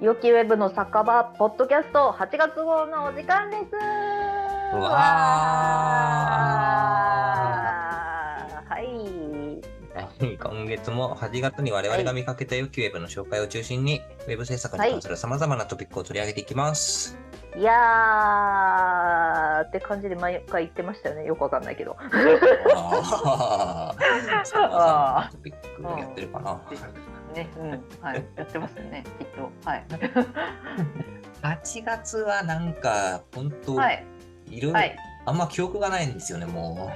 よきウェブの酒場ポッドキャスト8月号のお時間です。わはい。はい今月も8月に我々が見かけた良きウェブの紹介を中心に、ウェブ制作に関するさまざまなトピックを取り上げていきます。いやーって感じで毎回言ってましたよね。よくわかんないけど。あーさまざまなトピックやってるかな。ね、うん、はい、やってますよね、きっと。はい。8月はなんか、本当、はい。いろいろ、はい。あんま記憶がないんですよね、も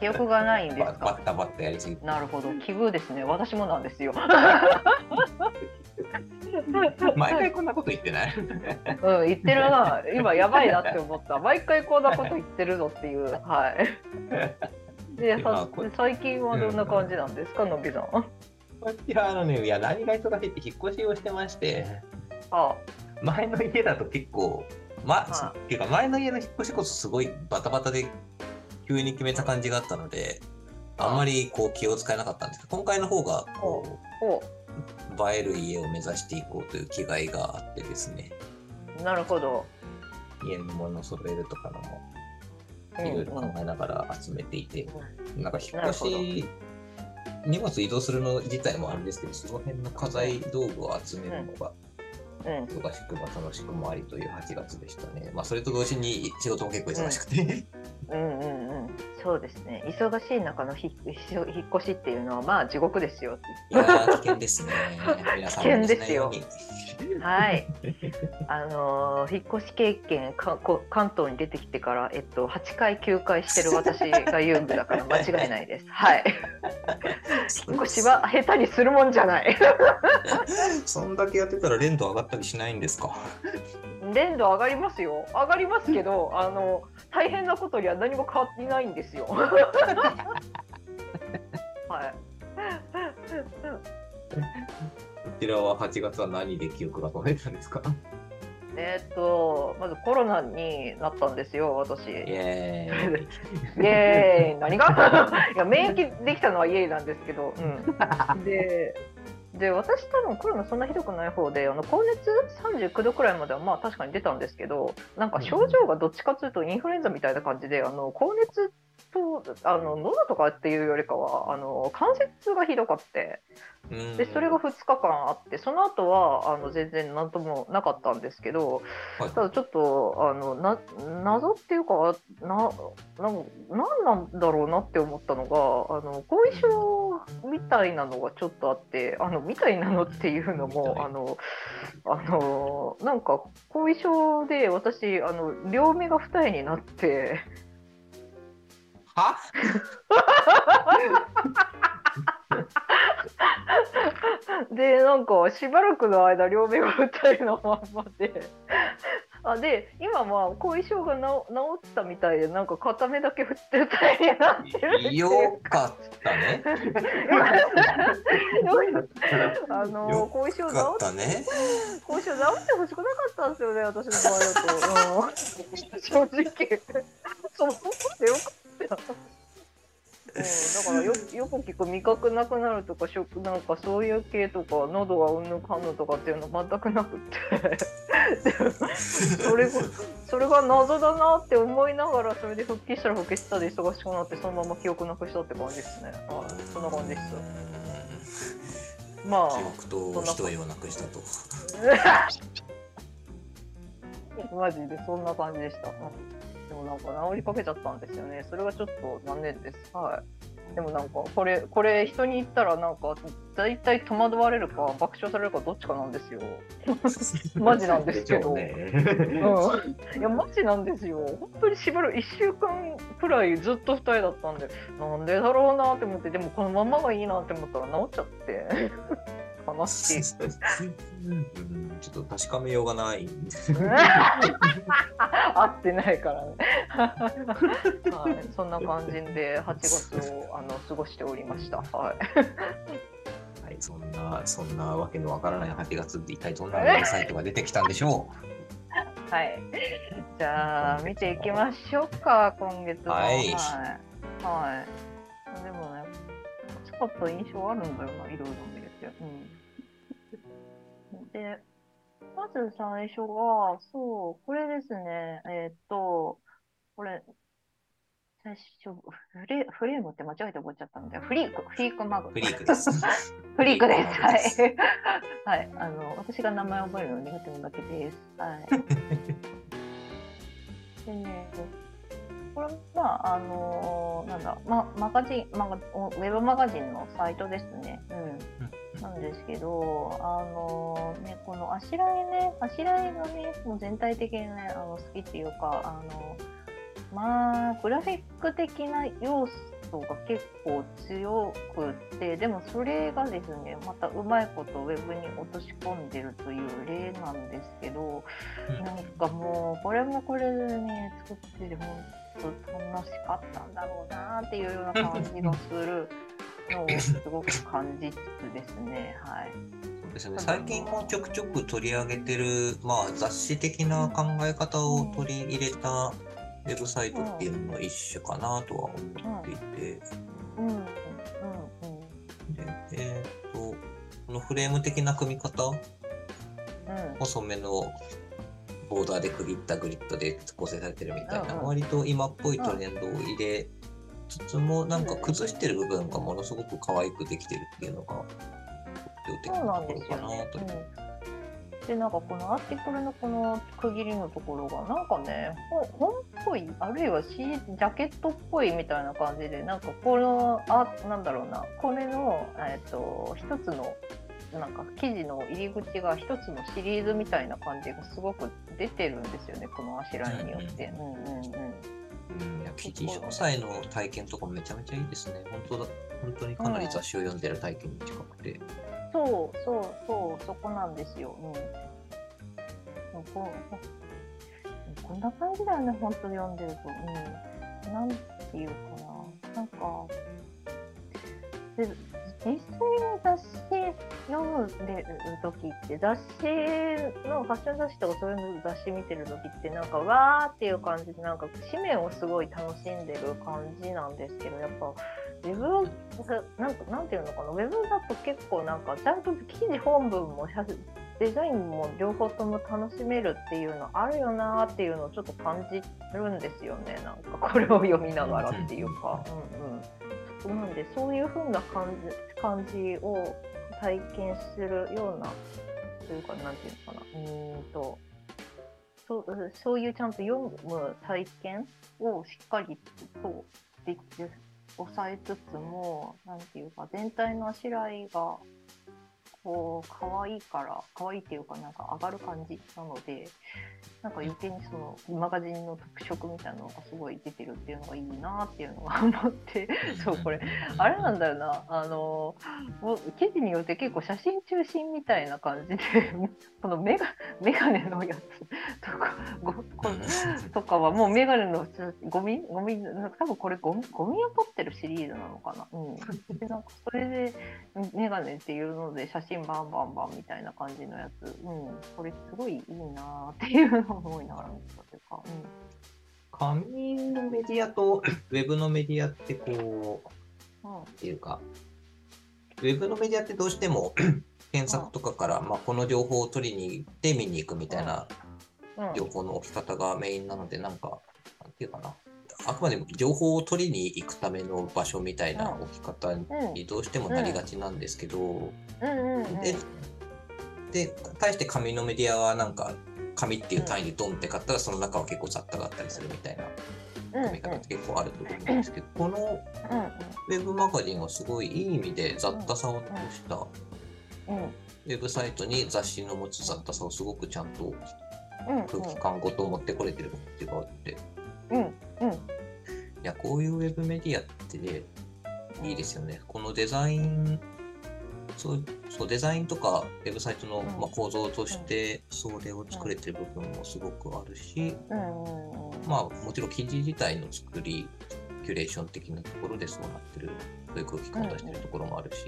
記憶がないんう。ですか？ババッタバッタやりすぎて。なるほど、奇遇ですね。私もなんですよ。毎回こんなこと言ってない？うん、言ってるな。今やばいなって思った。毎回こんなこと言ってるのっていう。はい。で、最近はどんな感じなんですか、のびさん。こちらあのね、いや、何が忙しいって引っ越しをしてまして、あ、前の家だと結構、まあっていうか前の家の引っ越しこそすごいバタバタで急に決めた感じがあったので、あんまりこう気を使えなかったんですけど、今回の方がこお、う映える家を目指していこうという気概があってですね、なるほど。家のものを揃えるとかのもうんいろいろ考えながら集めていて、うん。なんか引っ越し、荷物移動するの自体もあれですけど、その辺の家財道具を集めるのがうん、忙しくも楽しくもありという8月でしたね。まあ、それと同時に仕事も結構忙しくて。うん、うん、うん。そうですね。忙しい中のひ引っ越しっていうのは、まあ地獄ですよ。いやー、危険ですね。危険ですよはい。あのー引っ越し経験かこ関東に出てきてから、えっと、8回9回してる私が言うんだから間違いないです。はい。引っ越しは下手にするもんじゃない。そんだけやってたら連動上がったりしないんですか？連度上がりますよ。上がりますけど、あの大変なことには何も変わっていないんですよ。はい。こちらは8月は何で記憶が取れたんですか？えーっとまずコロナになったんですよ、私。イエーイ。イエーイ何が？いや免疫できたのはイエーイなんですけど、うん、でで私多分コロナそんなひどくない方であの高熱39度くらいまではまあ確かに出たんですけどなんか症状がどっちかというとインフルエンザみたいな感じであの高熱とあの喉とかっていうよりかはあの関節がひどかってでそれが2日間あってその後はあの全然何ともなかったんですけどはい。ただちょっとあのな謎っていうかななんなんなんだろうなって思ったのがあの後遺症みたいなのがちょっとあってあのみたいなのっていうのもあのあのなんか後遺症で私あの両目が二重になっては？でなんかしばらくの間両目が二重のまんまで。あで今まあ後遺症が治治ったみたいでなんか片目だけ振ってるたいになってるってよかったね。あのよ後遺症治ったね。後遺症治ってほしくなかったんですよね私の場合だと、うん、正直そう思ってよかった。うん、だからよよく聞く味覚なくなるとか食なんかそういう系とか喉がうんぬんかんぬんとかっていうの全くなくってでそれがそれが謎だなって思いながらそれで復帰したら復帰したで忙しくなってそのまま記憶なくしたって感じですねはいそんな感じですまあ記憶と人をなくしたと。マジでそんな感じでした。でもなんか治りかけちゃったんですよね。それがちょっと残念です。はい。でもなんかこれこれ人に言ったらなんか大体戸惑われるか爆笑されるかどっちかなんですよ。マジなんですけどねうん。いやマジなんですよ。本当にしばらく1週間くらいずっと二重だったんで、なんでだろうなって思って、でもこのままがいいなって思ったら治っちゃって。悲しい。うんちょっと確かめようがない。合ってないからね。はい、そんな感じで8月をあの過ごしておりました。はい。はい、そんな、そんなわけのわからない8月って一体どんなウェブサイトが出てきたんでしょはい。じゃあ見ていきましょうか今月も。はいはい。はいでもね、暑かった印象あるんだよな、いろいろ見れて。うん。で、まず最初が、そう、これですね。えーっと、これ、最初、フレ、フレームって間違えて覚えちゃったんで、フリーク、フリークマグ。フリーク です。フリークです。はい。はい。あの、私が名前を覚えるの苦手なだけです。はい。でね、これは、あのなんだ、ま、マガジン、マガ、ウェブマガジンのサイトですね。うん。なんですけど、あのね、このあしらいね、あしらいがね、もう全体的にね、あの好きっていうか、あの、まあ、グラフィック的な要素が結構強くって、でもそれがですね、またうまいことウェブに落とし込んでるという例なんですけど、うん。なんかもう、これもこれでね、作ってて、本当楽しかったんだろうなっていうような感じがするのをすごく感じつつですね、はい。そうですね、最近もちょくちょく取り上げてる、まあ、雑誌的な考え方を取り入れたウェブサイトっていうのの一種かなとは思っていて、うん、うん、うん。でえーっと、このフレーム的な組み方、うん。細めのボーダーで区切ったグリッドで構成されてるみたいな、うんうん割と今っぽいトレンドを入れつつも、なんか崩してる部分がものすごく可愛くできてるっていうのが特徴的なところかなね。と。うん、で、なんかこのアーティクルのこの区切りのところが、なんかね、ほ本っぽい、あるいはシージャケットっぽいみたいな感じで、なんかこの、あ、なんだろうな、これの、えっ、と、一つの、なんか記事の入り口が一つのシリーズみたいな感じがすごく出てるんですよね、このあしらいによって。うんうんうん。うんいや記事詳細の体験とかもめちゃめちゃいいですね。本当だ本当にかなり雑誌を読んでる体験に近くて。そうそうそうそこなんですよ。うん。ここんな感じだよね本当に読んでると。うん。なんていうかな。なんかで実際に雑誌読むでる時って雑誌のファッション雑誌とかそういうの雑誌見てる時ってなんかわーっていう感じでなんか紙面をすごい楽しんでる感じなんですけどやっぱウェブはなんかなんていうのかなウェブだと結構なんかちゃんと記事本文も写デザインも両方とも楽しめるっていうのあるよなーっていうのをちょっと感じるんですよね。なんかこれを読みながらっていうか。うんうんなんでそういうふうな感じ感じを体験するようなというかなんていうのかな。うんとそうそういうちゃんと読む体験をしっかりとでき抑えつつもなんていうか全体のあしらいがこう可愛いから可愛いっていうかなんか上がる感じなのでなんか余計にそのマガジンの特色みたいなのがすごい出てるっていうのがいいなっていうのが思ってそうこれあれなんだよな。あの記事によって結構写真中心みたいな感じで このメガメガネのやつとかごことかはもうメガネのゴミゴミ多分これゴミゴミを取ってるシリーズなのかな。うん、でなんかそれでメガネっていうので写真バンバンバンみたいな感じのやつ、うん、これすごいいいなっていうのを思いながら見てたというか。うん。紙のメディアと ウェブのメディアってこう、うん。っていうか、ウェブのメディアってどうしても 検索とかから、まあ、この情報を取りに行って見に行くみたいなうん。情報の置き方がメインなので、なんか、なんていうかな。あくまでも情報を取りに行くための場所みたいな置き方にどうしてもなりがちなんですけど、で、で、対して紙のメディアはなんか、紙っていう単位でドンって買ったら、その中は結構雑多があったりするみたいなうん。組み方って結構あると思うんですけど、このうんウェブマガジンはすごいいい意味で雑多さを通した。ウェブサイトに雑誌の持つ雑多さをすごくちゃんとうん空気感ごと持ってこれてる感じがあって、いうん。うんや、こういうウェブメディアってね、いいですよね。このデザイン、そうそうデザインとかウェブサイトの、うん。まあ、構造としてそれを作れてる部分もすごくあるし、うんうんうんまあもちろん記事自体の作り、キュレーション的なところでそうなってる、そういう空気感を出してるところもあるし、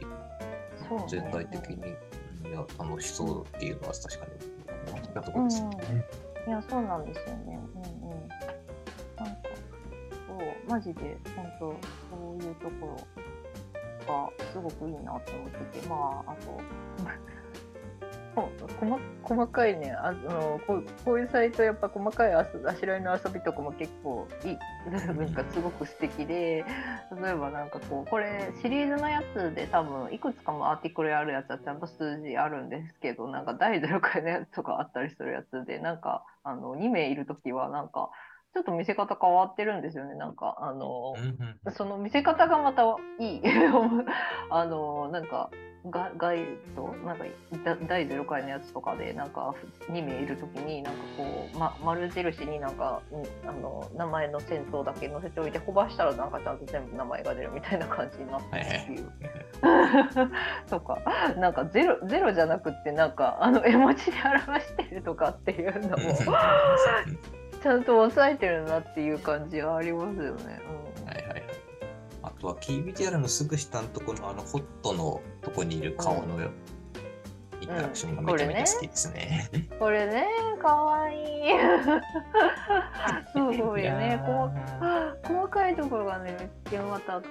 そうね。全体的に、うんいや楽しそうっていうのは確かに思ったところですよね。いや、そうなんですよね。うんマジで、本当そういうところがすごくいいなと思ってて、まあ、あと、細細かいねあのこうこういうサイトやっぱ細かいああしらいの遊びとかも結構いい。なんかすごく素敵で。例えばなんかこうこれシリーズのやつで多分いくつかもアーティクルあるやつはちゃんと数字あるんですけどなんか第0回のやつとかあったりするやつでなんかあの2名いる時はなんかちょっと見せ方変わってるんですよね。なんかあのその見せ方がまたいい。あのなんかガガイドなんかだ第0回のやつとかでなんか2名いる時になんかこう、ま、丸印になんか、うん、あの名前の戦闘だけ載せておいて飛ばしたらなんかちゃんと全部名前が出るみたいな感じになってるっていう。とかなんかゼロゼロじゃなくってなんかあの絵文字で表してるとかっていうのもちゃんと抑えてるなっていう感じはありますよね。うんはいはいはい。あとはキービジュアルのすぐ下のところのあのホットのとこにいる顔のインタラクションがめちゃめちゃ好きですね。これね、かわいい。すごいね。こう細かいところがね、めっちゃまた好き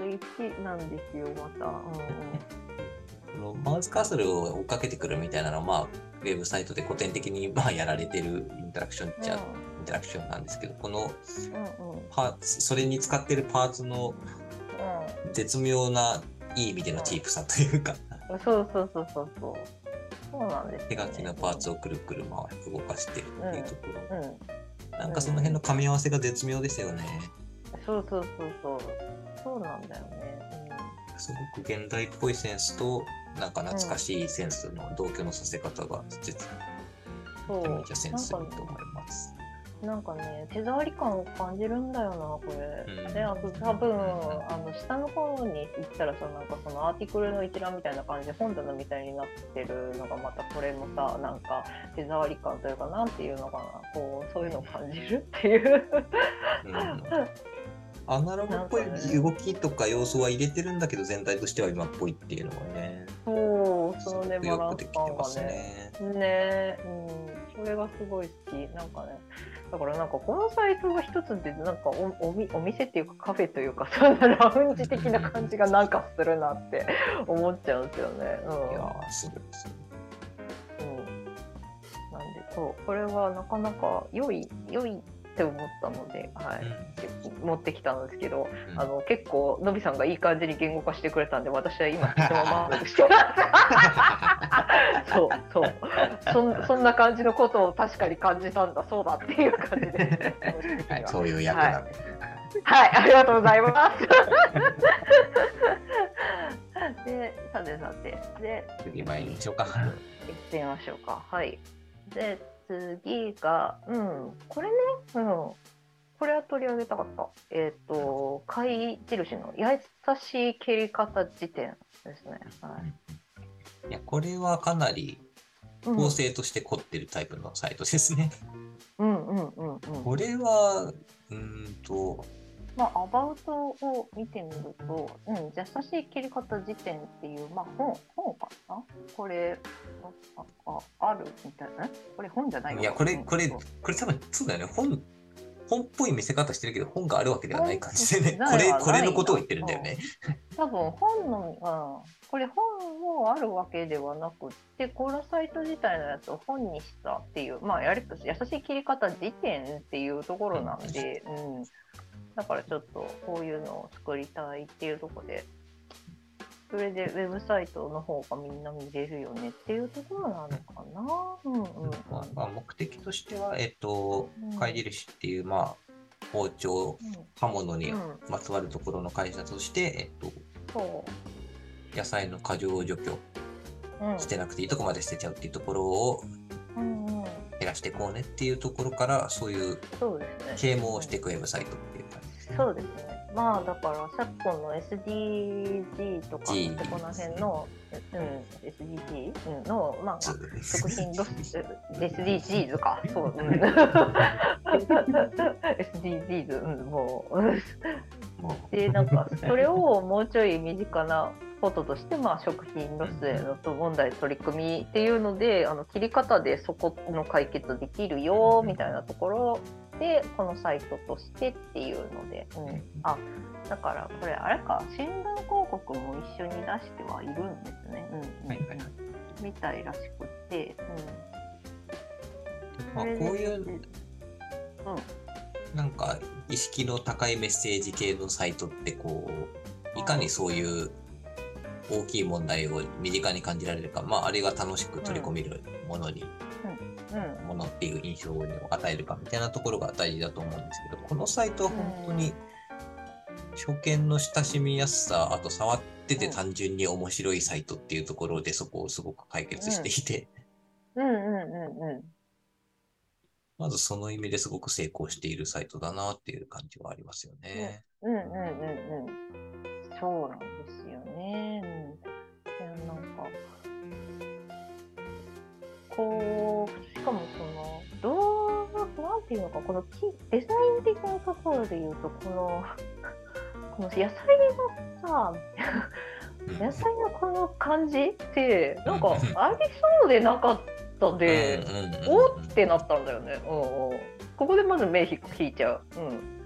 なんですよ、また。うんマウスカーソルを追っかけてくるみたいなのは、まあ、ウェブサイトで古典的にまあやられてるインタラクションっちゃ、インタラクションなんですけど、このうんうんパーツ、それに使ってるパーツの絶妙ないい意味でのチープさというか、うん、そうそうそうそうそう。そうなんです、ね。手書きのパーツをくるくる回して動かしてるっていうところ、うん。なんかその辺の噛み合わせが絶妙ですよね。そうそうそうそう。そうなんだよね。すごく現代っぽいセンスと、なんか懐かしいセンスの同居のさせ方が実うん、そう。めちゃセンスいいと思います。なんかね、手触り感を感じるんだよな、これ。うんで、あと多分、あの、下の方に行ったらさ、なんかそのアーティクルの一覧みたいな感じで本棚みたいになってるのがまたこれもさ、なんか手触り感というか、なんていうのかな、こう、そういうのを感じるっていう。うんアナログっぽい動きとか要素は入れてるんだけど全体としては今っぽいっていうのがねそう、そのね、バランスよくできてます感がね。ね。ねうん、それがすごい好き。なんかね、だからなんかこのサイトが一つで、なんかおおみお店っていうかカフェというか、そんなラウンジ的な感じがなんかするなって 思っちゃうんですよね。うん。いやーすごいですね。うん、なんで、そう、これはなかなか良い、良いって思ったので、はい。持ってきたんですけど、うん。あの結構のびさんがいい感じに言語化してくれたんで私は今そのままして そうそう。そんそんな感じのことを確かに感じたんだ。そうだっていう感じで。はい、そういう役なんで。はい。ありがとうございます。でさてさて。で次参りましょうか。行ってみましょうか。はい。で次がうんこれねうんこれは取り上げたかった。えっ、と、貝印の優しい蹴り方辞典ですね。はいや、これはかなりい。構成として凝ってるタイプのサイトですね。うんうんうんうん。これは、うーんと、まあ、アバウトを見てみると、うん、優しい蹴り方辞典っていう、まあ、本、本かな？これ、あ、ああるみたいな？えこれ本じゃないの？いや、これ、うんこれ、これ多分、そうだよね。本、本っぽい見せ方してるけど、本があるわけではない感じでね。これ、これのことを言ってるんだよね。多分本の、うん、これ本もあるわけではなくってこのサイト自体のやつを本にしたっていうまあやり優しい切り方辞典っていうところなんで、うん、だからちょっとこういうのを作りたいっていうところでそれでウェブサイトの方がみんな見れるよねっていうところなのかな。うんうんうんまあまあ、目的としては、えっとうん、貝印っていう、まあ、包丁、刃物にうんまつわるところの会社として、えっと、そ野菜の過剰除去捨てなくていいとこまで捨てちゃうっていうところを減らしていこうねっていうところから、そういうそうですね。啓蒙をしていくウェブサイトっていう感じ。そうですね。まあだから昨今の SDG とかそこら辺の、うん、SDG、うん、のまあ食品ロス SDGs かそう、うん、SDGs、うん、もうでなんかそれをもうちょい身近なこととして、まあ、食品ロスへの問題取り組みっていうのであの切り方でそこの解決できるよみたいなところをでこのサイトとしてっていうので、うん、あだからこれあれか新聞広告も一緒に出してはいるんですね。うんうんうん。はいはいはい。みたいらしくって、まあ、こういううん、なんか意識の高いメッセージ系のサイトってこういかにそういう大きい問題を身近に感じられるか、まあ、あれが楽しく取り込めるものに、うん、ものっていう印象を与えるかみたいなところが大事だと思うんですけどこのサイトは本当に初見の親しみやすさあと触ってて単純に面白いサイトっていうところでそこをすごく解決していて、うん、うん、うん、うん。まずその意味ですごく成功しているサイトだなっていう感じはありますよね。うんうんうんうん。そうなんですよね。うん。いや、なんか、こう、ていうのか、このきデザイン的なところで言うと、この、この野菜のさ、うん野菜のこの感じって、なんかありそうでなかったで、おってなったんだよね。うんうん。ここでまず目引引いちゃう。うん。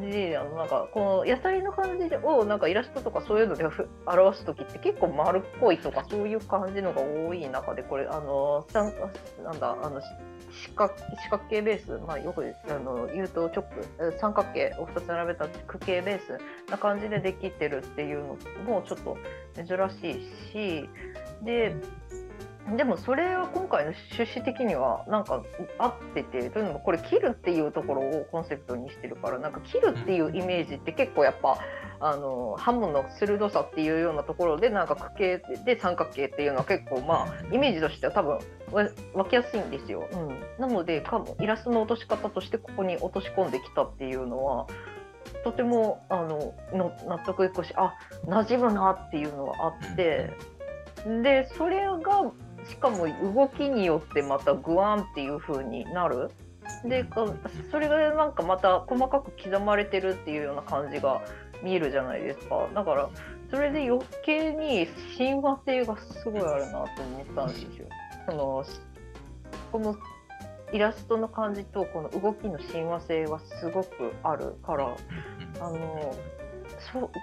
で、あのなんかこの野菜の感じをなんかイラストとかそういうので表す時って結構丸っこいとかそういう感じのが多い中でこれあのなんだあの四角四角形ベース、まあ、よくあの言うと直三角形を2つ並べた区形ベースな感じでできてるっていうのもちょっと珍しいしででもそれは今回の趣旨的にはなんか合っててというのもこれ切るっていうところをコンセプトにしてるからなんか切るっていうイメージって結構やっぱあの刃物の鋭さっていうようなところでなんか区形で三角形っていうのは結構まあイメージとしては多分わ湧きやすいんですよ。うん、なのでかもイラストの落とし方としてここに落とし込んできたっていうのはとてもあのの納得いくしあ馴染むなっていうのがあって。でそれがしかも動きによってまたグワンっていう風になる？でかそれがなんかまた細かく刻まれてるっていうような感じが見えるじゃないですか。だからそれで余計に親和性がすごいあるなと思ったんですよ。そのこのイラストの感じとこの動きの親和性がすごくあるから。あの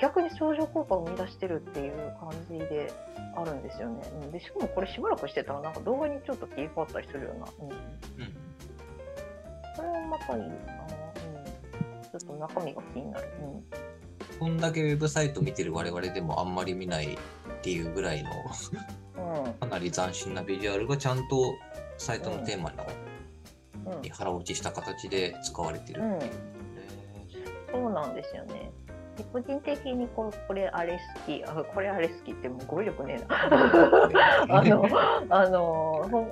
逆に相乗効果を生み出してるっていう感じであるんですよね。うん、でしかもこれしばらくしてたらなんか動画にちょっと切り替わったりするような、うん、うん。それはまたいいな、うん、ちょっと中身が気になる。こんだけウェブサイト見てる我々でもあんまり見ないっていうぐらいのうん。うんかなり斬新なビジュアルがちゃんとサイトのテーマのうん。に腹落ちした形で使われてるっていう。ね。そうなんですよね。で個人的にこうこれあれ好きあこれあれ好きってもう語彙力ねえな。あの あの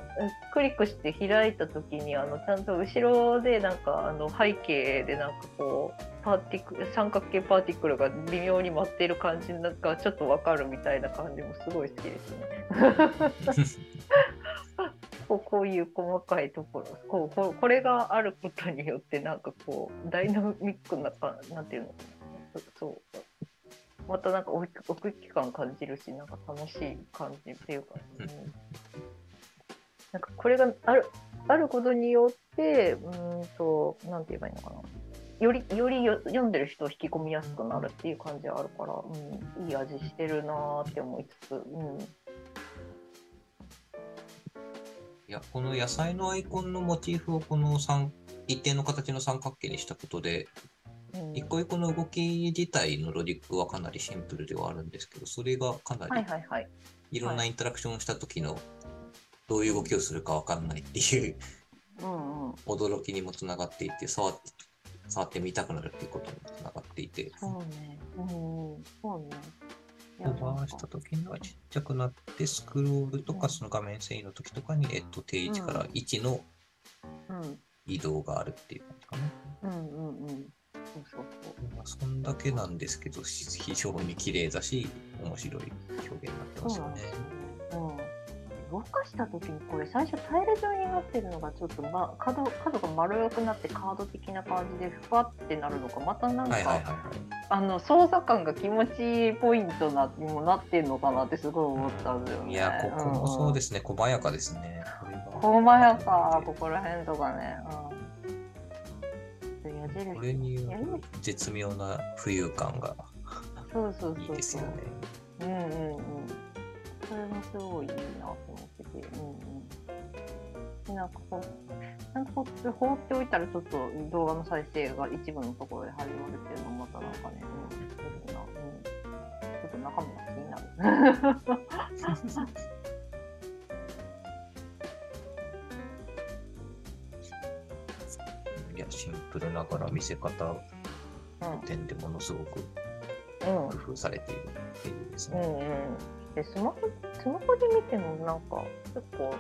クリックして開いた時にあのちゃんと後ろでなんかあの背景でなんかこうパーティク三角形パーティクルが微妙に舞ってる感じなんかちょっとわかるみたいな感じもすごい好きですね。こうこういう細かいところこうこうこれがあることによってなんかこうダイナミックなかなんていうの？そう。またなんか奥行き感感じるしなんか楽しい感じっていうか、うん、なんかこれがあるあることによってうんとなんて言えばいいのかな。よりよりよ読んでる人を引き込みやすくなるっていう感じはあるから、うん、いい味してるなーって思いつつ、うん、いやこの野菜のアイコンのモチーフをこの三一定の形の三角形にしたことで一個一個の動き自体のロジックはかなりシンプルではあるんですけどそれがかなりはいろんなインタラクションをした時のどういう動きをするかわかんないっていううんうん。驚きにもつながっていて触って触ってみたくなるっていうことにもつながっていてそうね。うん、そうね。いやオーバーした時にはちっちゃくなってスクロールとかその画面遷移の時とかに、えっと、定位置から1のうん、移動があるっていう感じかな。うん、うん、うん。そうそうそう。まあ、そんだけなんですけどし非常に綺麗だし面白い表現になってますよねそうなん。動かした時にこれ最初タイル状になってるのがちょっと、ま、角角が丸くなってカード的な感じでふわってなるのかまたなんか、はいはいはいはい。あの操作感が気持ちいいポイントなにもなってんのかなってすごい思ったんですよね。いや、ここもそうですすね、細やかですね。細やかここら辺とかね。うん。矢印これによる絶妙な浮遊感がそうそうそうそう。いいですよね。うん。うん。うん。それもすごいいいなと思ってて、うん。うん。でなん。かこう、ちゃん。とこう放っておいたらちょっと動画の再生が一部のところで始まるっていうのもまたなん。かね、うん、うん。ちょっと中身が気になる。いや、シンプルながら見せ方うん点でものすごくうん工夫されているっていうですね。うんうん、でスマホスマホで見てもなんか結構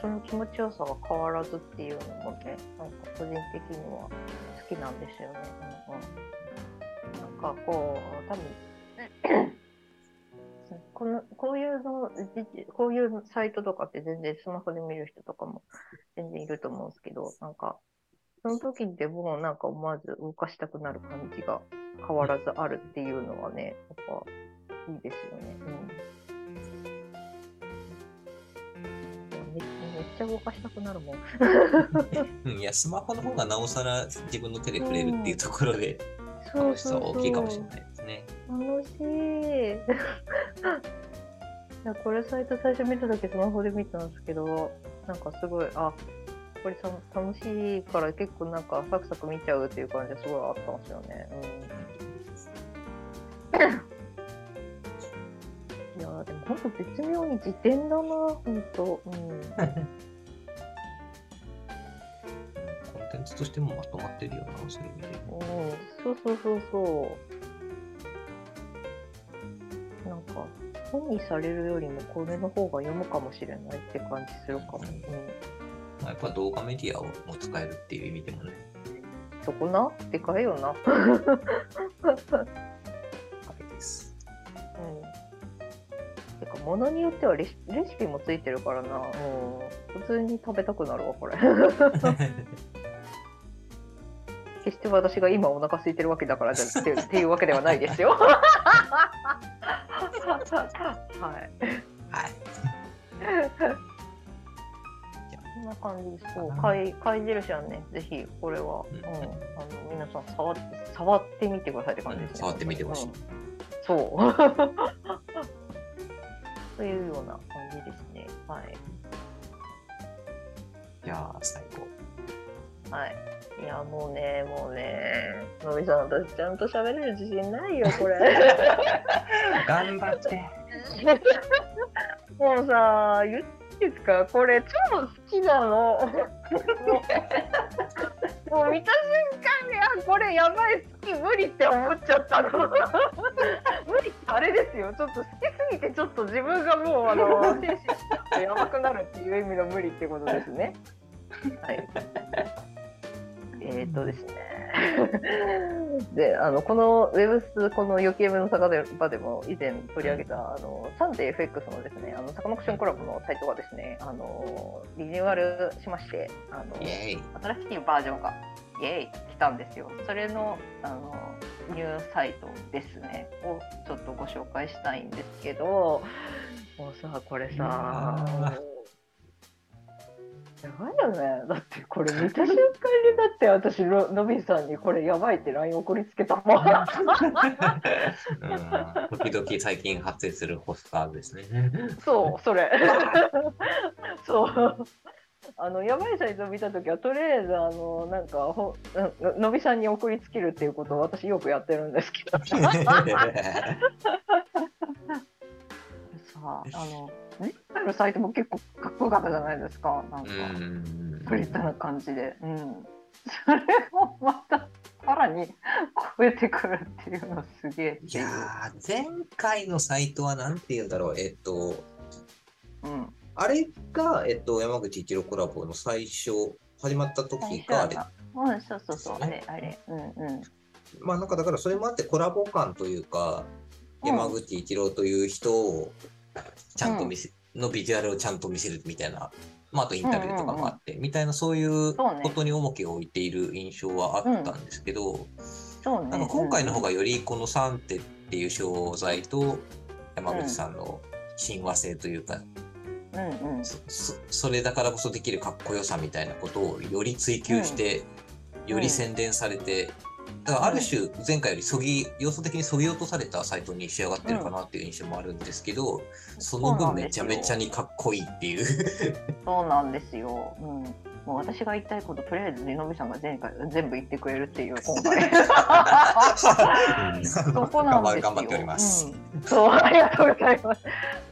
その気持ちよさが変わらずっていうのもねなんか個人的には好きなんですよね。うんうん、なんかこう多分 このこういうのじこういうサイトとかって全然スマホで見る人とかも全然いると思うんですけどなんかその時でもなんか思わず動かしたくなる感じが変わらずあるっていうのはね、やっぱいいですよね。うん。めめっちゃ動かしたくなるもん。うんいや、スマホの方がなおさら自分の手で触れるっていうところでそう楽しさは大きいかもしれないですね。楽しい。いやこれサイト最初見た時スマホで見たんですけど、なんかすごい、あ、これさ楽しいから結構なんかサクサク見ちゃうっていう感じがすごいあったんですよね。うん。いやでも本当絶妙に辞典だな、本当。うん。コンテンツとしてもまとまってるよな、そういう意味で。うん、そうそうそうそう。なんか、本にされるよりもこれの方が読むかもしれないって感じするかも。うん。まあ、やっぱ動画メディアをも使えるっていう意味でもね。そこな？でかいよな。はいです。うん。てか、ものによってはレシレシピもついてるからな。うん。普通に食べたくなるわ、これ。決して私が今お腹空いてるわけだからじゃってっていうわけではないですよ。はい。な感じです。そう、貝、貝印はね、ぜひこれは、うんうん、あの、皆さん触って、触ってみてくださいって感じですね。触ってみてほしいうんそう。というような感じですね。はい。いやー、最高。はい。いや、もうね、もうね、のびさん、私ちゃんと喋れる自信ないよ、これ。頑張って。もうさ、言ってですか？これ超好きなの。もう見た瞬間に、あ、これやばい、好き、無理って思っちゃったの。無理ってあれですよ。ちょっと好きすぎて、ちょっと自分がもう、あの、精神やばくなるっていう意味の無理ってことですね。はい。えー、っとですね。で、あの、このウェブス、この余計目の坂で場でも以前取り上げた、あの、サンデー FX のですね、あの、坂本ションコラボのサイトがですね、あの、リニューアルしまして、あの。新しいバージョンが、イエーイ来たんですよ。それの、あの、ニューサイトですね、をちょっとご紹介したいんですけど、もうさ、これさ、いやばいよね。だってこれ見た瞬間にだって私ののびさんにこれやばいって LINE 送りつけたもん。うん時々最近発生するホスターですね。そう、それ。そう。あの、やばいサイトを見たときは、とりあえず、あの、なんか、ほののびさんに送りつけるっていうことを私よくやってるんですけど。さあ、あの、実際のサイトも結構かっこよかったじゃないですか。なんか、うんプリッタな感じで。うん。それをまた、さらに超えてくるっていうのはすげえいやー、前回のサイトはなんて言うんだろう、えっと、うん。あれが、えっと、山口一郎コラボの最初、始まった時が、あれ、うん、そうそうそう、あれ、あれ、うんうん。まあなんかだからそれもあってコラボ感というか、山口一郎という人をちゃんと見せ、のビジュアルをちゃんと見せるみたいな、まああとインタビューとかもあって、みたいなそういうことに重きを置いている印象はあったんですけど、ね。なんか今回の方がよりこのサンテっていう商材と山口さんの親和性というか、うんうん。そそそれだからこそできるかっこよさみたいなことをより追求して、より洗練されてだからある種前回よりそぎ要素的にそぎ落とされたサイトに仕上がってるかなっていう印象もあるんですけど、その分めちゃめちゃにかっこいいっていう。そうなんですよ。うん。もう私が言いたいこととりあえずリノビさんが前回全部言ってくれるっていう今回。そこなんですよ。頑張っております。うん、そうありがとうございます。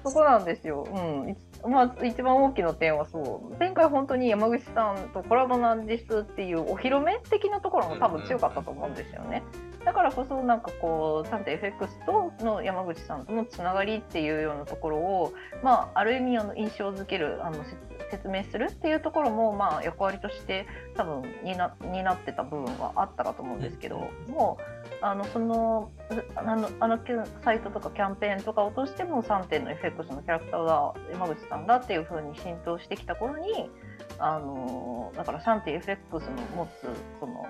そこなんですよ。うん。まあ一番大きな点はそう前回本当に山口さんとコラボなんですっていうお披露目的なところも多分強かったと思うんですよね。だからこそなんかこう 3.fx との山口さんとのつながりっていうようなところをまあある意味あの印象づけるあの説明するっていうところもまあ役割として多分にな担ってた部分はあったかと思うんですけど、もうあのそのあのあのサイトとかキャンペーンとかを通しても3点の FX のキャラクターが山口さんだっていう風に浸透してきた頃にあのだから 3.fx の持つその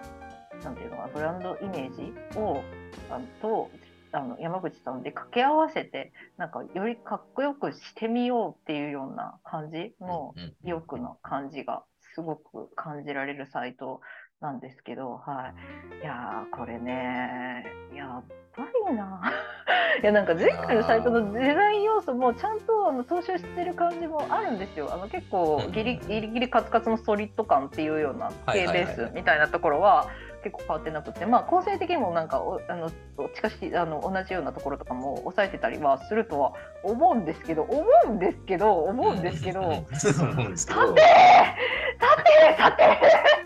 なんていうのかなブランドイメージをあのとあの山口さんで掛け合わせてなんかよりかっこよくしてみようっていうような感じの意欲の感じがすごく感じられるサイトなんですけど、はい、いやこれねやっぱりな いやなんか前回のサイトのデザイン要素もちゃんとあの踏襲してる感じもあるんですよ。あの結構ギリギリギリカツカツのソリッド感っていうような系ベースみたいなところは結構変わってなくて、まあ、構成的にもなんかおあの近しあの同じようなところとかも抑えてたりはするとは思うんですけど思うんですけど思うんですけど。さてさてさて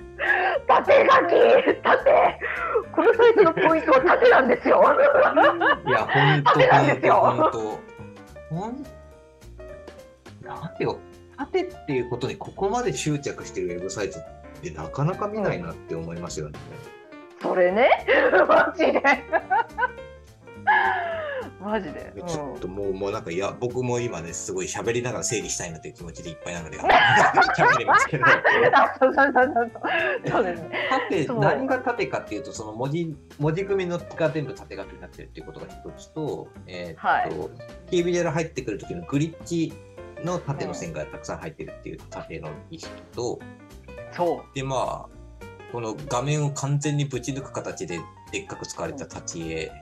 縦書き縦このサイトのポイントは縦なんですよ。いや本当本当本当本なんてよ縦っていうことにここまで執着してるウェブサイトってなかなか見ないなって思いますよね。うん、それねマジでマジで、ちょっともう、もうなんかいや僕も今ねすごい喋りながら整理したいなという気持ちでいっぱいなので 喋りますけど。そうそうそうそう。そうですね。縦何が縦かっていうとその文字文字組みのが全部縦書きになってるっていうことが一つと,、えー、っとはい、キービジュアル入ってくる時のグリッチの縦の線がたくさん入ってるっていう縦の意識と、そう。でまあこの画面を完全にぶち抜く形ででっかく使われた立ち絵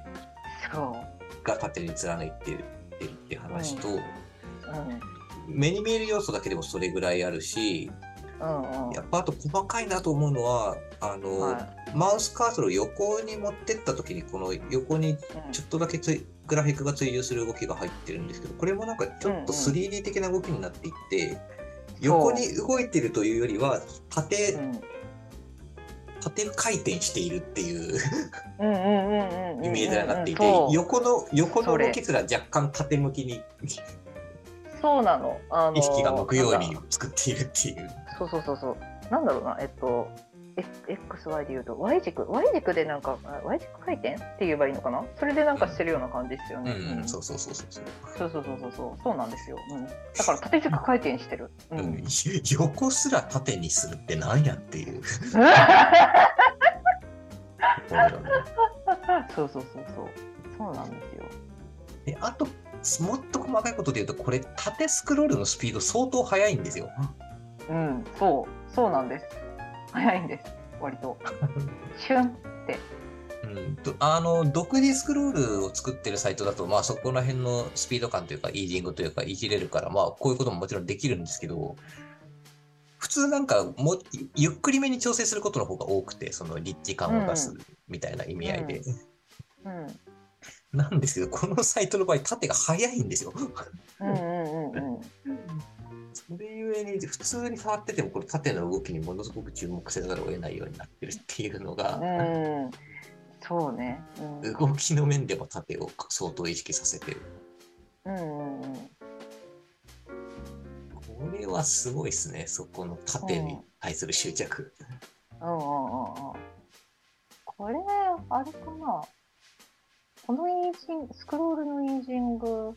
が縦に貫いてるっていう話と、うん。うん、目に見える要素だけでもそれぐらいあるし、うんうん、やっぱあと細かいなと思うのはあの、はい、マウスカーソルを横に持ってった時にこの横にちょっとだけつい、グラフィックが追従する動きが入ってるんですけどこれもなんかちょっと 3D 的な動きになっていって、うんうん、横に動いてるというよりは縦、うん縦回転しているっていうイメージになっていて横の横の動きすら若干縦向きにそう。なの、あのー、意識が向くように作っているっていう。そうそうそうそう。なんだろうなえっと XY で言うと Y 軸 Y 軸でなんか Y 軸回転って言えばいいのかな？それでなんかしてるような感じですよね、うん。うん、そうそうそうそうそう。そうそうそうそうそう。なんですよ、うん、だから縦軸回転してる、うん、うん、横すら縦にするってなんやっていう。そうそうそうそう。そうなんですよ。であともっと細かいことで言うとこれ縦スクロールのスピード相当速いんですよ。うん。そう。そうなんです早いんです割と。シュンって。うん、とあの独自スクロールを作ってるサイトだと、まあ、そこら辺のスピード感というかイージングというかいじれるから、まあ、こういうことももちろんできるんですけど普通なんかもゆっくりめに調整することの方が多くてその立地感を出すみたいな意味合いで、うん。うん、なんですけどこのサイトの場合縦が速いんですよ。うんうんうんうんそれゆえに普通に触っててもこの縦の動きにものすごく注目せざるを得ないようになってるっていうのが、うん、そうね、うん、動きの面でも縦を相当意識させてる。うんうんうん、これはすごいですねそこの縦に対する執着。うんうんうんうん、これあれかな。このイージングスクロールのイージング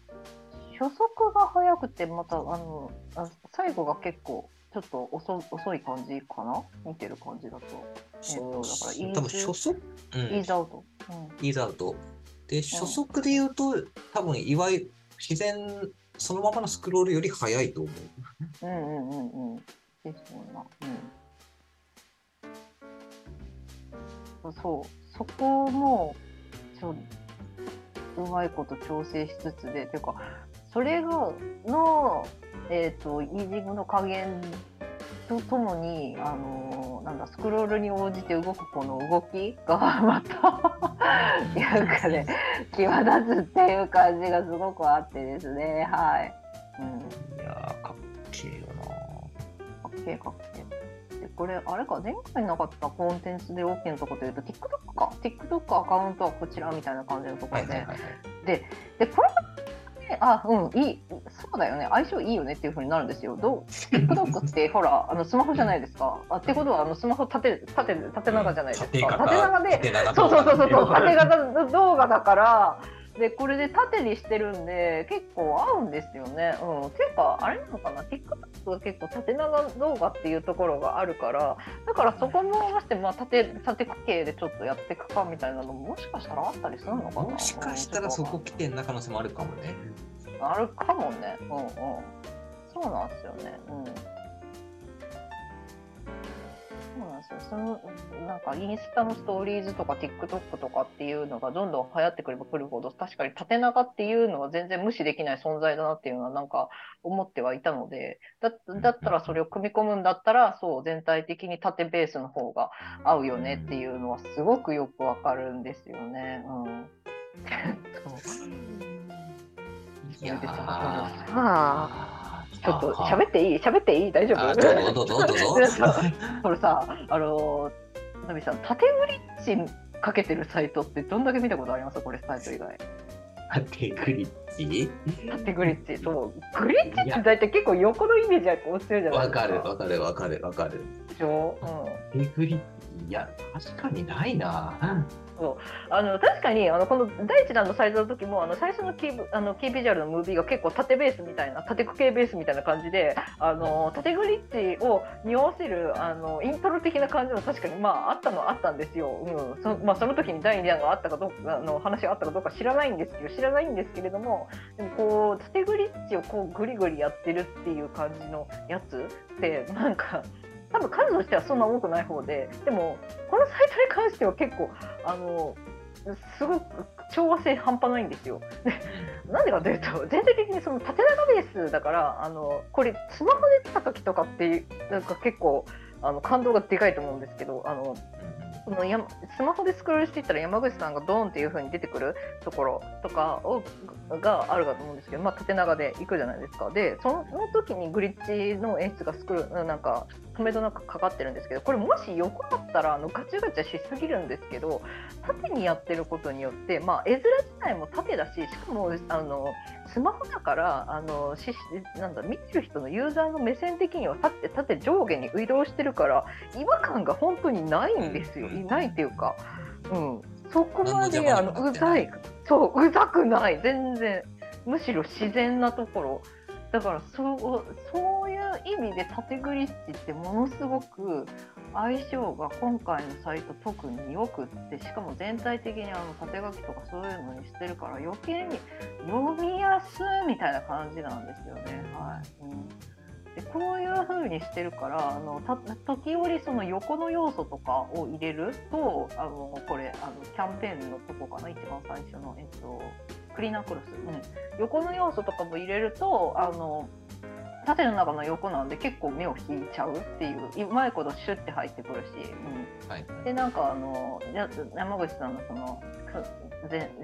初速が速くてまたあのあ最後が結構ちょっと遅遅い感じかな？見てる感じだと。えっと、だからイー多分初速、うん、イーズアウト。イーズアウト。で、初速で言うと、多分いわゆる自然そのままのスクロールより速いと思う。うんうんうんうん。ですよな。うん。そう、そこもちょうまいこと調整しつつでていうかそれがの、えーと、イージングの加減とともにあのなんだスクロールに応じて動くこの動きがまたなんかね際立つっていう感じがすごくあってですねはい。うん、いやかっけえよな。かっけえかっけえ。でこれあれか前回なかったコンテンツで OK のとこというと TikTok か TikTok アカウントはこちらみたいな感じのところで、はいはいはいはい、ででこれあ、うん、いい、そうだよね、相性いいよねっていうふうになるんですよ。どう、TikTok って ほら、あのスマホじゃないですか。あってことは、あのスマホ縦、縦、縦長じゃないですか。縦長で、そうそうそうそう、縦型動画だから。でこれで縦にしてるんで結構合うんですよね。うん、ていうかあれなのかな？TikTok は結構縦長動画っていうところがあるからだからそこも合わせてまあ縦縦系でちょっとやっていくかみたいなのももしかしたらあったりするのかな？もしかしたらそこ来てんな可能性もあるかもね。あるかもね。うんうん。そうなんですよね。うん。そうなんですよ。そのなんかインスタのストーリーズとか TikTok とかっていうのがどんどん流行ってくればくるほど確かに縦長っていうのは全然無視できない存在だなっていうのはなんか思ってはいたのでだだったらそれを組み込むんだったらそう全体的に縦ベースの方が合うよねっていうのはすごくよくわかるんですよね。うん、そう。いやーちょっと喋っていい？喋っていい？大丈夫？どうぞどうぞどうぞ。これ さ、あの、ナビさん、縦グリッチかけてるサイトってどんだけ見たことあります？これサイト以外。縦グリッチ？縦グリッチ、そう。グリッチって大体結構横のイメージが強いじゃないですか。わかるわかるわかるわかる。でしょ？うん。縦グリッチ、いや、確かにないな。そうあの確かにあのこの第一弾のサイズの時もあの最初のキーあのキービジュアルのムービーが結構縦ベースみたいな縦区系ベースみたいな感じであの縦グリッチを匂わせるあのイントロ的な感じも確かにまああったのはあったんですよ、うん。そまあ、その時に第2弾があったかどうかの話があったかどうか知らないんですけど知らないんですけれどもでもこう縦グリッチをこうグリグリやってるっていう感じのやつってなんか多分数としてはそんな多くない方ででもこのサイトに関しては結構あのすごく調和性半端ないんですよ。でなんでかというと全体的にその縦長ベースだからあのこれスマホで見た時とかってなんか結構あの感動がでかいと思うんですけどあのそのやスマホでスクロールしていったら山口さんがドーンっていう風に出てくるところとかをがあるかと思うんですけど、まあ、縦長で行くじゃないですか。でその時にグリッチの演出がスクロなんか止めどなくかかってるんですけどこれもし横だったらあのガチャガチャしすぎるんですけど縦にやってることによって、まあ、絵面自体も縦だししかもあのスマホだからあのしなんだ見てる人のユーザーの目線的には縦縦上下に移動してるから違和感が本当にないんですよ。いないっていうか、うん、そこまであのうざい。そううざくない。全然。むしろ自然なところ。だからそうそういう意味で縦グリッチってものすごく相性が今回のサイト特によくってしかも全体的にあの縦書きとかそういうのにしてるから余計に読みやすいみたいな感じなんですよね。はい。うん。でこういう風にしてるからあの時折その横の要素とかを入れるとあのこれあのキャンペーンのとこかな？一番最初の、えっと、クリーナークロス、うん、横の要素とかも入れるとあの縦の中の横なんで結構目を引いちゃうっていう。うまいことシュッて入ってくるし、うんはい、でなんかあの山口さんのその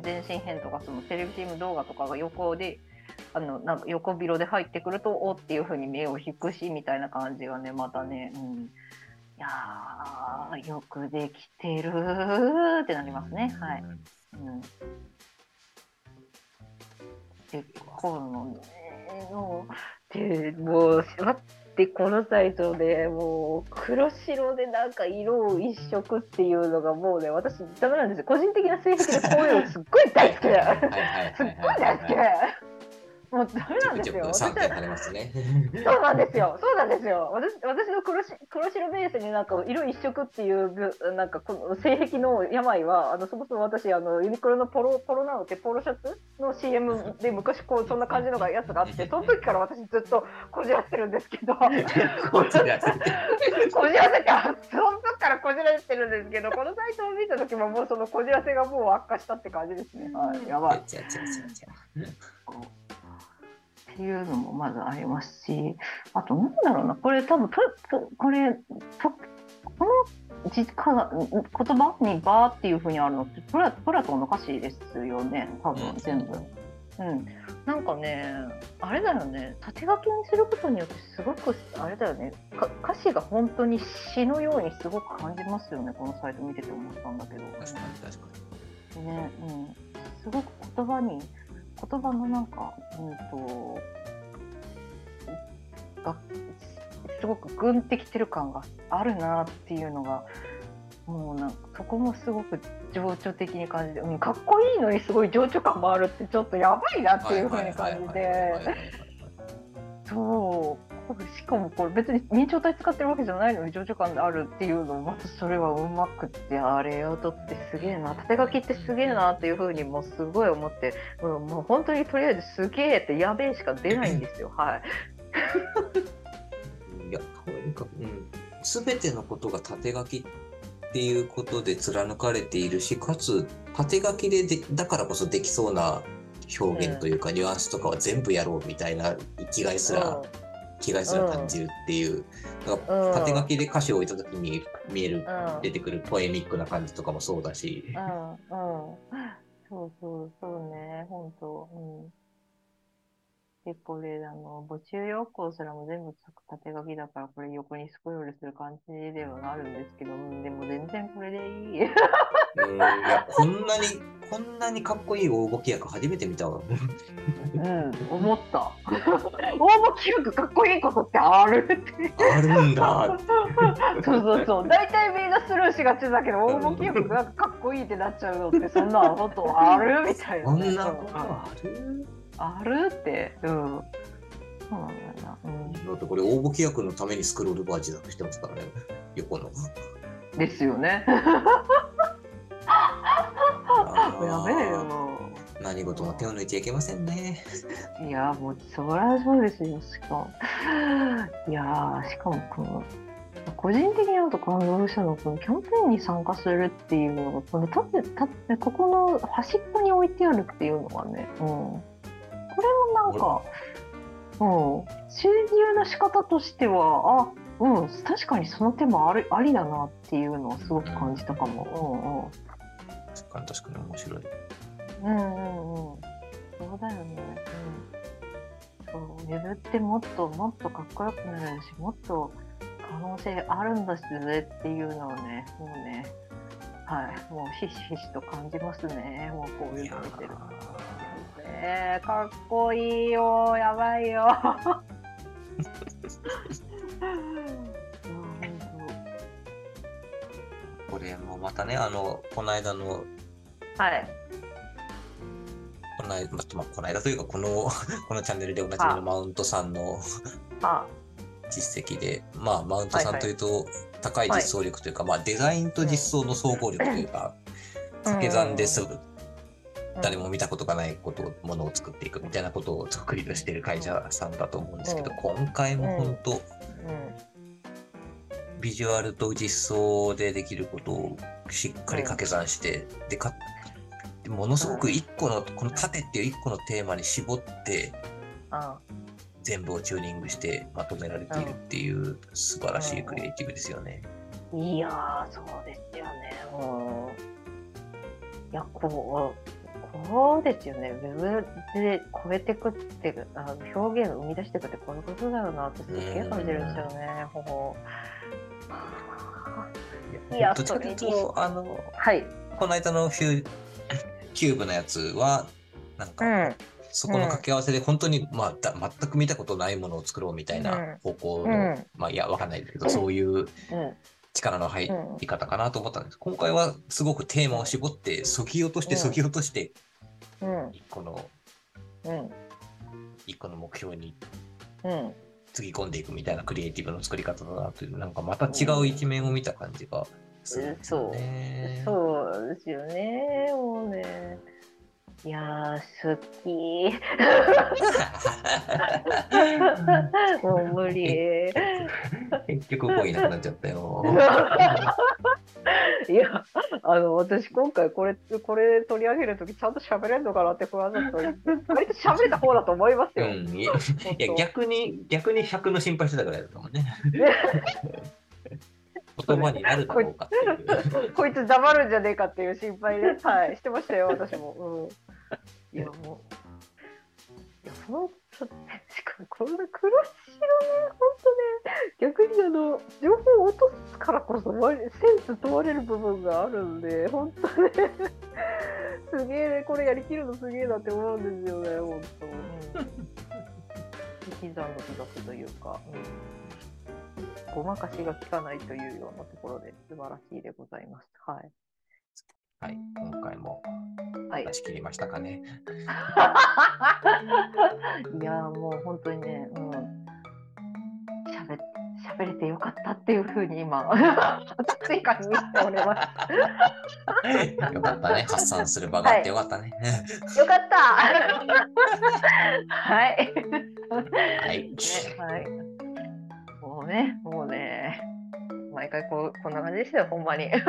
全身編とかそのテレビチーム動画とかが横であのなんか横広で入ってくるとおっていうふうに目を引くしみたいな感じがねまたね、うん、いやーよくできてるってなりますね。はい。うん。でこのねのでもう待ってこのサイトでもう黒白でなんか色を一色っていうのがもうね私ダメなんですよ。個人的な性癖でこういうのすっごい大好きだすっごい大好きもうダメなんですよ。私3点されますね。そうなんですよ。そうなんですよ。私私の黒し黒白ベースになんか色一色っていうぶなんかこの性癖の病はあのそもそも私あのユニクロのポロポロなのってポロシャツの CM で昔こうそんな感じのがやつがあって その時から私ずっとこじらせてるんですけど。こちらこじらせてその時からこじらせてるんですけどこのサイトを見た時ももうそのこじらせがもう悪化したって感じですね。はい、やばい。ちゃちゃちゃちゃっていうのもまずありますしあとなんだろうなこれ多分これとこのじか言葉に「バー」っていうふうにあるのってプラプラトンの歌詞ですよね多分全部。うん、なんかねあれだよね縦書きにすることによってすごくあれだよねか歌詞が本当に詩のようにすごく感じますよねこのサイト見てて思ったんだけど。確かに確かね、うん、すごく言葉に言葉のなんか、うんと、がすごく軍ってきてる感があるなっていうのがもうなんかそこもすごく情緒的に感じて、うん、かっこいいのにすごい情緒感もあるってちょっとやばいなっていうふうに感じて。そうしかもこれ別に明朝体使ってるわけじゃないのに情緒感であるっていうのもまたそれはうまくってあれをとってすげえな縦書きってすげえなっていうふうにもうすごい思って、うん、もう本当にとりあえずすげえってやべえしか出ないんですよ。はい。いや、とにかく、うん、全てのことが縦書きっていうことで貫かれているし、かつ縦書きででだからこそできそうな表現というか、ニュアンスとかは全部やろうみたいな生きがいすら、気概すら感じるっていう、だから縦書きで歌詞を置いた時に見える、うん。出てくるポエミックな感じとかもそうだし、うん。うん、そうそうそうね、本当。うん。で、これ、あの、募集要項すらも全部縦書きだから、これ横にスクロールする感じではなるんですけど、うん、でも全然これでいい。うん、いや、こんなに、こんなにかっこいい大募役初めて見たわ。うん、思った。大募役かっこいいことってあるって。あるんだ。そうそうそう。大体みんなスルーしがちだけど、大募役がかっこいいってなっちゃうのって、そんなことあるみたいな、こんなことある？あるって。うん。そうなんだ。うん。だってこれ大募役のためにスクロールバージだとしてますからね、横の。ですよね。やべえよ。何事も手を抜いちゃいけませんね。いや、もう、そりゃそうですよ、しかも。いやー、しかも、この、個人的にあと感動したのは、このキャンペーンに参加するっていうのが、この立って、立って、ここの端っこに置いてあるっていうのがね、うん。これもなんか、うん、収入の仕方としては、あ、うん、確かにその手もありありだなっていうのをすごく感じたかも。確かに確かに面白い。うんうん。うん。そうだよね。うん。そう、ウェブってもっともっとかっこよくなるし、もっと可能性あるんだしぜっていうのをね、もうね、はい、もうひしひしと感じますね。もうこういうの見てると。えー、かっこいいよ、やばいよ。これもまたね、あの、この間の、はい。この間、まあ、この間というか、この、このチャンネルでおなじみのマウントさんのあ、実績で、まあ、マウントさんというと、高い実装力というか、まあ、デザインと実装の総合力というか、掛け算ですぐ誰も見たことがないことをものを作っていくみたいなことを得意としている会社さんだと思うんですけど、うん。今回も本当、うん。ビジュアルと実装でできることをしっかり掛け算して、でかでものすごく一個の、この縦っていう一個のテーマに絞ってあ全部をチューニングしてまとめられているっていう素晴らしいクリエイティブですよね。いやー、そうですよね。うん。いや、こう、こうですよね。ウェブで超えてくって、あの表現を生み出していくってこういうことだよなってすっげえ感じるんですよね。ほほ。いやどっちかというと、あの、はい。この間のフューキューブのやつは、なんか、うん。そこの掛け合わせで本当に、まあ、だ全く見たことないものを作ろうみたいな方向の、うんまあいやわかんないけど、そういううん。力の入うんり方かなと思ったんです。今回はすごくテーマを絞って、そぎ落としてうんそぎ落として、うん。このうん。一個の目標にうん。つぎ込んでいくみたいなクリエイティブの作り方だなという、なんかまた違う一面を見た感じがするんですよね。そうですよね。もうね。いやー、好き。もう無理。結局語彙なくなっちゃったよ。いや、あの、私今回これ、これ取り上げるときちゃんと喋れるのかなって不安だった割と喋れた方だと思いますよ。うん、いや逆に逆に100の心配してたぐらいだったもんね。言葉になるだろうかっていう。こいつ黙るんじゃねえかっていう心配で、はい、してましたよ、私も。うん、いや、もう。いや、本当ね、し かもこんな苦しいよね、本当ね。逆にあの、情報を落とすからこそ、わセンス問われる部分があるんで、本当ね。すげえね、これやりきるのすげえなって思うんですよね、本当。うん。引き算の美学というか。うんごまかしが効かないというようなところで素晴らしいでございます。はい。はい、今回もはい出。し切りましたかね。いやーもう本当にね、うん。喋喋れてよかったっていうふうに今、追加に見ております。よかったね。発散する場があってよかったね。よかった はい。はい。ね、はい。もうね、もうね、毎回こうこんな感じでしたよ、ほんまに。は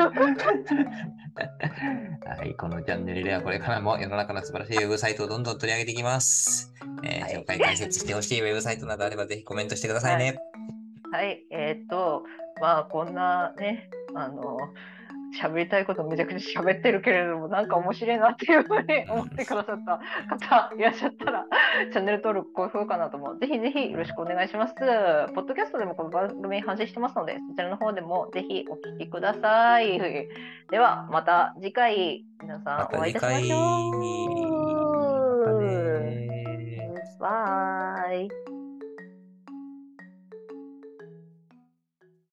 い、このチャンネルではこれからも世の中の素晴らしいウェブサイトをどんどん取り上げていきます。えーはい紹介解説してほしいウェブサイトなどあればぜひコメントしてくださいね。はい、えーっと、まあ、こんなね、あの、喋りたいことめちゃくちゃ喋ってるけれども、なんか面白いなっていうふうに思ってくださった方いらっしゃったら、チャンネル登録、高評価などもぜひぜひよろしくお願いします。ポッドキャストでもこの番組配信してますので、そちらの方でもぜひお聞きください。では、また次回、皆さまんお会いいたしましょう。バイ。